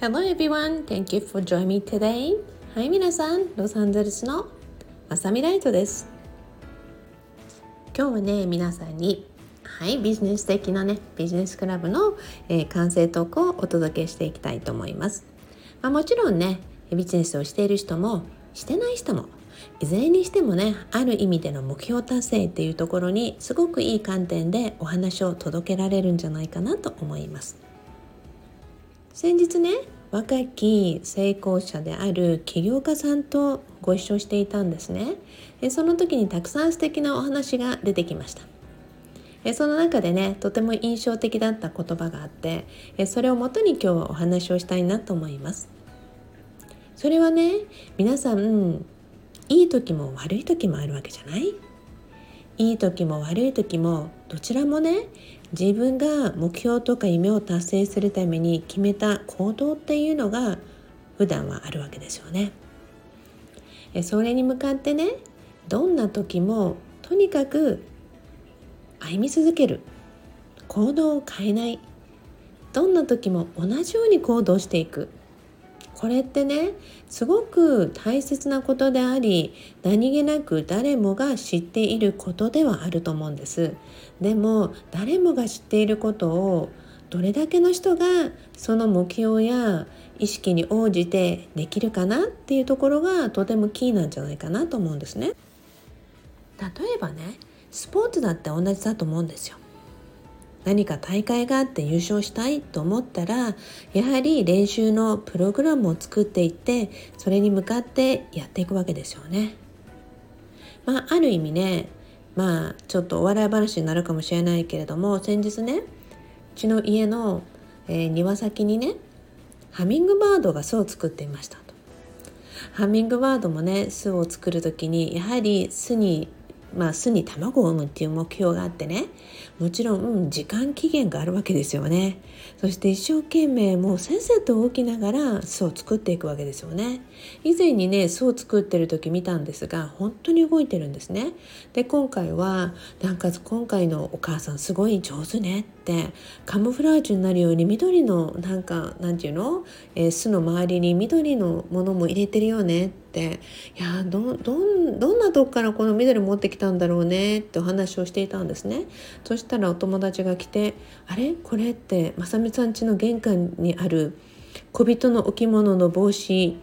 Hello everyone, thank you for joining me today. はい皆さん、ロサンゼルスのまさみライトです。今日はね、皆さんにはいビジネス的なねビジネスクラブの、えー、完成トークをお届けしていきたいと思います、まあ、もちろんねビジネスをしている人もしてない人もいずれにしてもねある意味での目標達成っていうところにすごくいい観点でお話を届けられるんじゃないかなと思います。先日ね若き成功者である起業家さんとご一緒していたんですね。その時にたくさん素敵なお話が出てきました。その中でねとても印象的だった言葉があってそれをもとに今日はお話をしたいなと思います。それはね皆さんいい時も悪い時もあるわけじゃない？いい時も悪い時もどちらもね自分が目標とか夢を達成するために決めた行動っていうのが普段はあるわけでしょうね。それに向かってねどんな時もとにかく歩み続ける。行動を変えない。どんな時も同じように行動していく。これってねすごく大切なことであり何気なく誰もが知っていることではあると思うんです。でも誰もが知っていることをどれだけの人がその目標や意識に応じてできるかなっていうところがとてもキーなんじゃないかなと思うんですね。例えばねスポーツだって同じだと思うんですよ。何か大会があって優勝したいと思ったらやはり練習のプログラムを作っていってそれに向かってやっていくわけですよね。まあ、ある意味ねまあちょっとお笑い話になるかもしれないけれども先日ねうちの家の、えー、庭先にねハミングバードが巣を作っていましたと。ハミングバードもね巣を作る時にやはり巣にまあ、巣に卵を産むっていう目標があってね。もちろん、時間期限があるわけですよね。そして一生懸命もうせっせと動きながら巣を作っていくわけですよね。以前にね巣を作ってる時見たんですが本当に動いてるんですね。で今回はなんか今回のお母さんすごい上手ねってカムフラージュになるように緑のなんかなんていうの、えー、巣の周りに緑のものも入れてるよねっていやどどんどんなとこからこの緑持ってきたんだろうねってお話をしていたんですねそしたらお友達が来て「あれ？これってまさみさん家の玄関にある小人の置物の帽子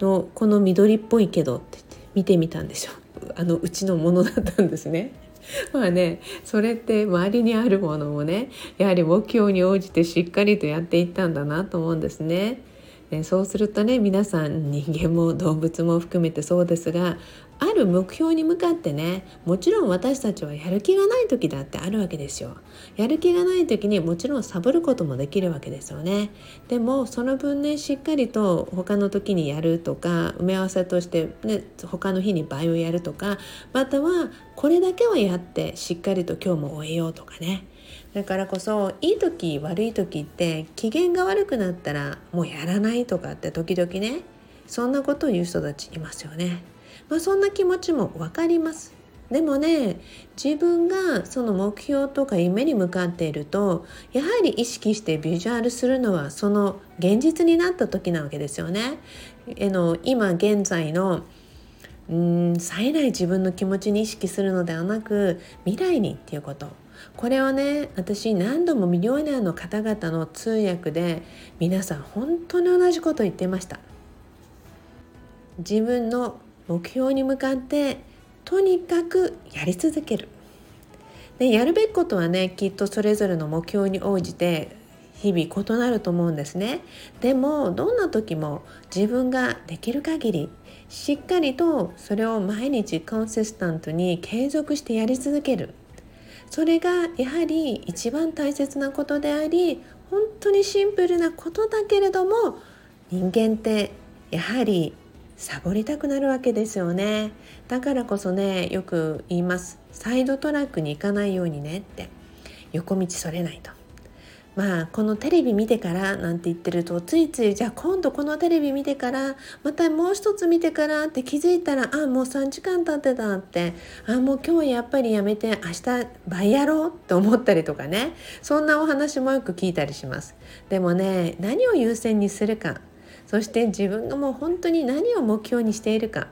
のこの緑っぽいけど」って見てみたんですよあのうちのものだったんですね。まあねそれって周りにあるものもねやはり目標に応じてしっかりとやっていったんだなと思うんですね。えそうするとね皆さん人間も動物も含めてそうですがある目標に向かってねもちろん私たちはやる気がない時だってあるわけですよ。やる気がない時にもちろんサボることもできるわけですよね。でもその分ねしっかりと他の時にやるとか埋め合わせとして、ね、他の日に倍をやるとかまたはこれだけはやってしっかりと今日も終えようとかね。だからこそいい時悪い時って機嫌が悪くなったらもうやらないとかって時々ねそんなことを言う人たちいますよね。まあ、そんな気持ちも分かります。でもね自分がその目標とか夢に向かっているとやはり意識してビジュアルするのはその現実になった時なわけですよね。えの今現在のうん冴えない自分の気持ちに意識するのではなく未来にっていうこと。これをね私何度もミリオネアの方々の通訳で皆さん本当に同じこと言ってました。自分の目標に向かってとにかくやり続ける。でやるべきことはねきっとそれぞれの目標に応じて日々異なると思うんですね。でもどんな時も自分ができる限りしっかりとそれを毎日コンシスタントに継続してやり続ける。それがやはり一番大切なことであり本当にシンプルなことだけれども人間ってやはりサボりたくなるわけですよね。だからこそねよく言います。サイドトラックに行かないようにねって。横道それないと。まあこのテレビ見てからなんて言ってるとついついじゃあ今度このテレビ見てからまたもう一つ見てからって気づいたらあもう3時間経ってたってあもう今日やっぱりやめて明日倍やろうって思ったりとかね。そんなお話もよく聞いたりします。でもね何を優先にするか。そして自分がもう本当に何を目標にしているか。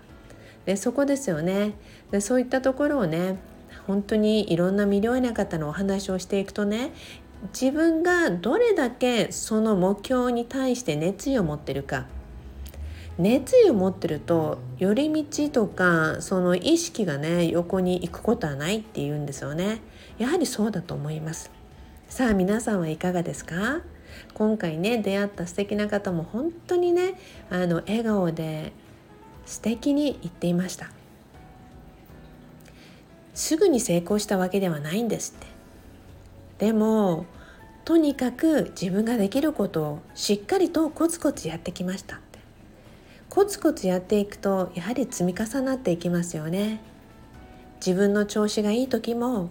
でそこですよね。でそういったところをね本当にいろんな魅了な方のお話をしていくとね自分がどれだけその目標に対して熱意を持ってるか。熱意を持ってると寄り道とかその意識がね横に行くことはないっていうんですよね。やはりそうだと思います。さあ皆さんはいかがですか？今回ね出会った素敵な方も本当にねあの笑顔で素敵に言っていました。すぐに成功したわけではないんですって。でもとにかく自分ができることをしっかりとコツコツやってきましたって。コツコツやっていくとやはり積み重なっていきますよね。自分の調子がいい時も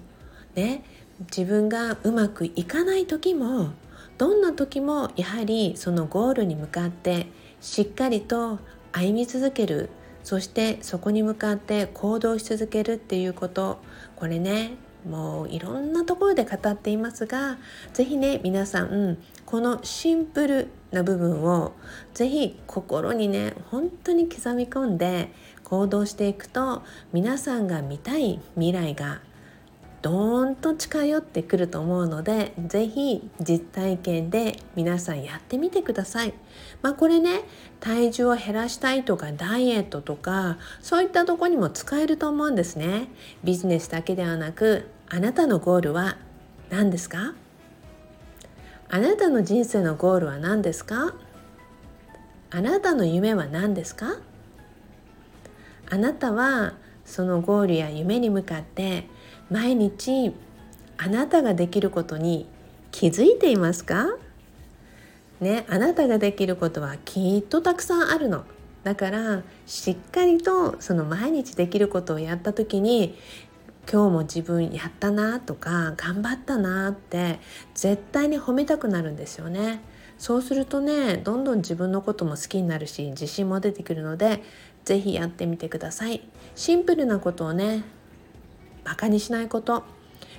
ね自分がうまくいかない時もどんな時もやはりそのゴールに向かってしっかりと歩み続ける。そしてそこに向かって行動し続けるっていうこと。これねもういろんなところで語っていますが是非ね皆さんこのシンプルな部分を是非心にね本当に刻み込んで行動していくと皆さんが見たい未来がどーんと近寄ってくると思うので是非実体験で皆さんやってみてください。まあこれね体重を減らしたいとかダイエットとかそういったとこにも使えると思うんですね。ビジネスだけではなくあなたのゴールは何ですか？あなたの人生のゴールは何ですか？あなたの夢は何ですか？あなたはそのゴールや夢に向かって毎日あなたができることに気づいていますか？ね、あなたができることはきっとたくさんあるの。だからしっかりとその毎日できることをやった時に今日も自分やったなとか頑張ったなって絶対に褒めたくなるんですよね。そうするとねどんどん自分のことも好きになるし自信も出てくるので是非やってみてください。シンプルなことをねバカにしないこと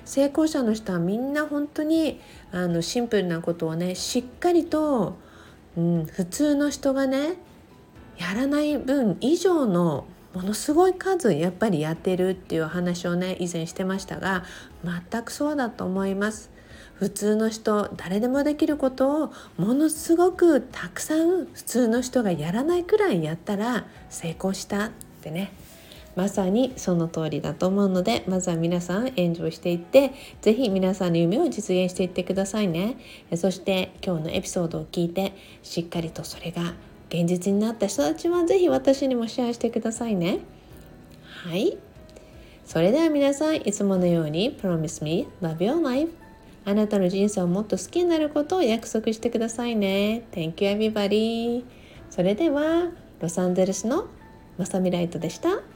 成功者の人はみんな本当にあのシンプルなことをねしっかりと、うん、普通の人がねやらない分以上のものすごい数やっぱりやってるっていう話をね以前してましたが全くそうだと思います。普通の人誰でもできることをものすごくたくさん普通の人がやらないくらいやったら成功したってねまさにその通りだと思うのでまずは皆さんエンジョイしていって是非皆さんの夢を実現していってくださいね。そして今日のエピソードを聞いてしっかりとそれが現実になった人たちは是非私にもシェアしてくださいね。はい。それでは皆さんいつものように Promise me love your life あなたの人生をもっと好きになることを約束してくださいね。Thank you everybody それではロサンゼルスのまさみライトでした。